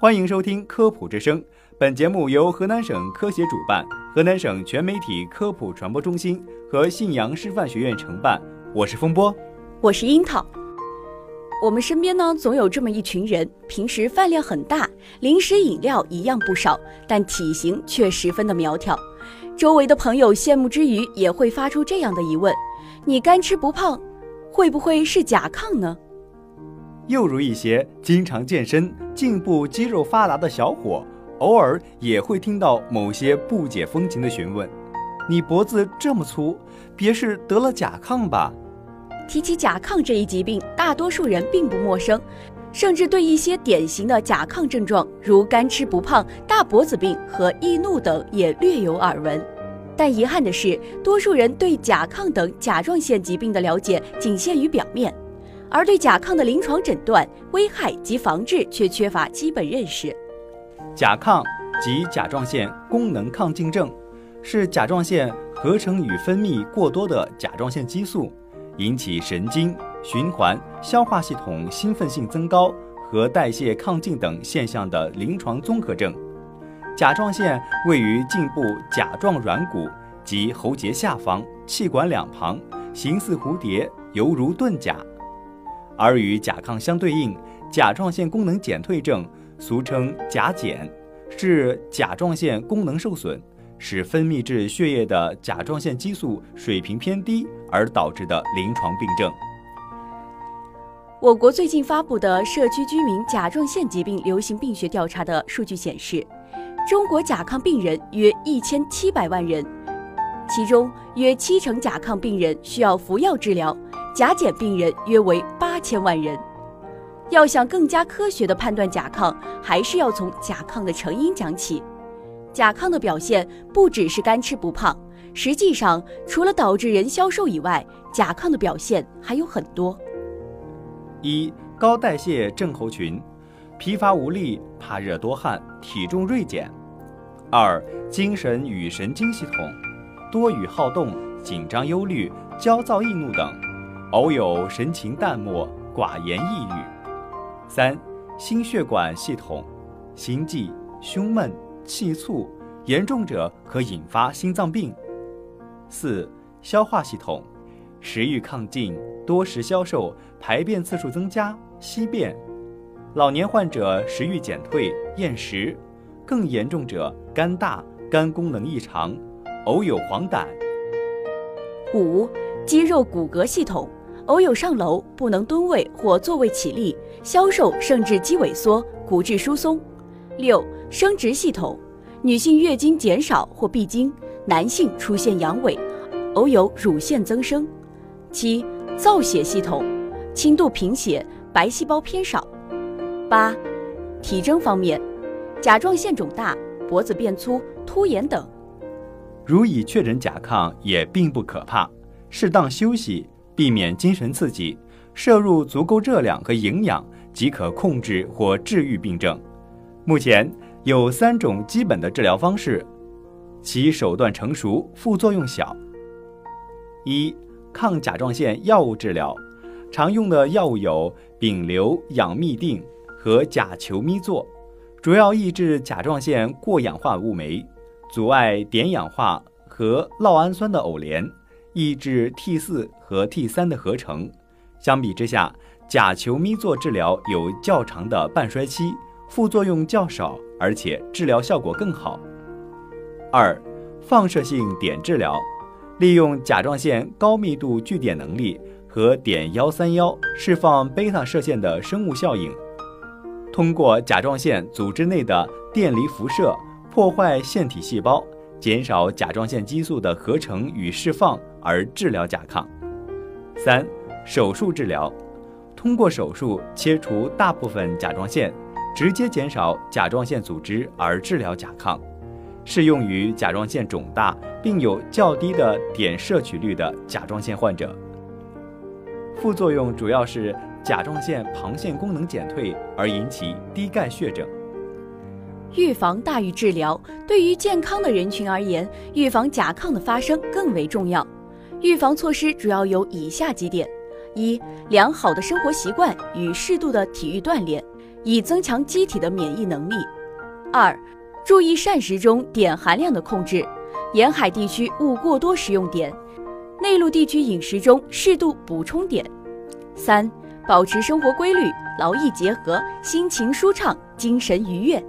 欢迎收听《科普之声》，本节目由河南省科协主办，河南省全媒体科普传播中心和信阳师范学院承办。我是风波，我是樱桃。我们身边呢，总有这么一群人，平时饭量很大，零食饮料一样不少，但体型却十分的苗条。周围的朋友羡慕之余，也会发出这样的疑问：你干吃不胖，会不会是甲亢呢？又如一些经常健身、颈部肌肉发达的小伙，偶尔也会听到某些不解风情的询问：你脖子这么粗，别是得了甲亢吧？提起甲亢这一疾病，大多数人并不陌生，甚至对一些典型的甲亢症状，如干吃不胖、大脖子病和易怒等也略有耳闻。但遗憾的是，多数人对甲亢等甲状腺疾病的了解仅限于表面，而对甲亢的临床诊断、危害及防治却缺乏基本认识。甲亢及甲状腺功能亢进症，是甲状腺合成与分泌过多的甲状腺激素。引起神经、循环、消化系统兴奋性增高和代谢亢进等现象的临床综合症。甲状腺位于颈部甲状软骨及喉结下方，气管两旁，形似蝴蝶，犹如盾甲。而与甲亢相对应，甲状腺功能减退症，俗称甲减，是甲状腺功能受损。使分泌至血液的甲状腺激素水平偏低而导致的临床病症。我国最近发布的社区居民甲状腺疾病流行病学调查的数据显示，中国甲亢病人约一千七百万人，其中约七成甲亢病人需要服药治疗，甲减病人约为八千万人。要想更加科学的判断甲亢，还是要从甲亢的成因讲起。甲亢的表现不只是干吃不胖，实际上除了导致人消瘦以外，甲亢的表现还有很多。一、高代谢症候群，疲乏无力、怕热多汗、体重锐减。二、精神与神经系统，多语好动、紧张忧虑、焦躁易怒等，偶有神情淡漠、寡言抑郁。三、心血管系统，心悸、胸闷。气促，严重者可引发心脏病。四、消化系统，食欲亢进，多食消瘦，排便次数增加，稀便。老年患者食欲减退，厌食，更严重者肝大，肝功能异常，偶有黄疸。五、肌肉骨骼系统，偶有上楼不能蹲位或坐位起立，消瘦甚至肌萎缩，骨质疏松。六。生殖系统，女性月经减少或闭经，男性出现阳痿，偶有乳腺增生。七、造血系统，轻度贫血，白细胞偏少。八、体征方面，甲状腺肿大，脖子变粗，突眼等。如已确诊甲亢，也并不可怕，适当休息，避免精神刺激，摄入足够热量和营养，即可控制或治愈病症。目前。有三种基本的治疗方式，其手段成熟，副作用小。一、抗甲状腺药物治疗，常用的药物有丙硫氧嘧啶和甲球咪唑，主要抑制甲状腺过氧化物酶，阻碍碘氧化和酪氨酸的偶联，抑制 T 四和 T 三的合成。相比之下，甲球咪唑治疗有较长的半衰期。副作用较少，而且治疗效果更好。二、放射性碘治疗，利用甲状腺高密度聚碘能力和碘幺三幺释放贝塔射线的生物效应，通过甲状腺组织内的电离辐射破坏腺体细胞，减少甲状腺激素的合成与释放，而治疗甲亢。三、手术治疗，通过手术切除大部分甲状腺。直接减少甲状腺组织而治疗甲亢，适用于甲状腺肿大并有较低的碘摄取率的甲状腺患者。副作用主要是甲状腺旁腺功能减退而引起低钙血症。预防大于治疗，对于健康的人群而言，预防甲亢的发生更为重要。预防措施主要有以下几点：一、良好的生活习惯与适度的体育锻炼。以增强机体的免疫能力。二、注意膳食中碘含量的控制，沿海地区勿过多食用碘，内陆地区饮食中适度补充碘。三、保持生活规律，劳逸结合，心情舒畅，精神愉悦。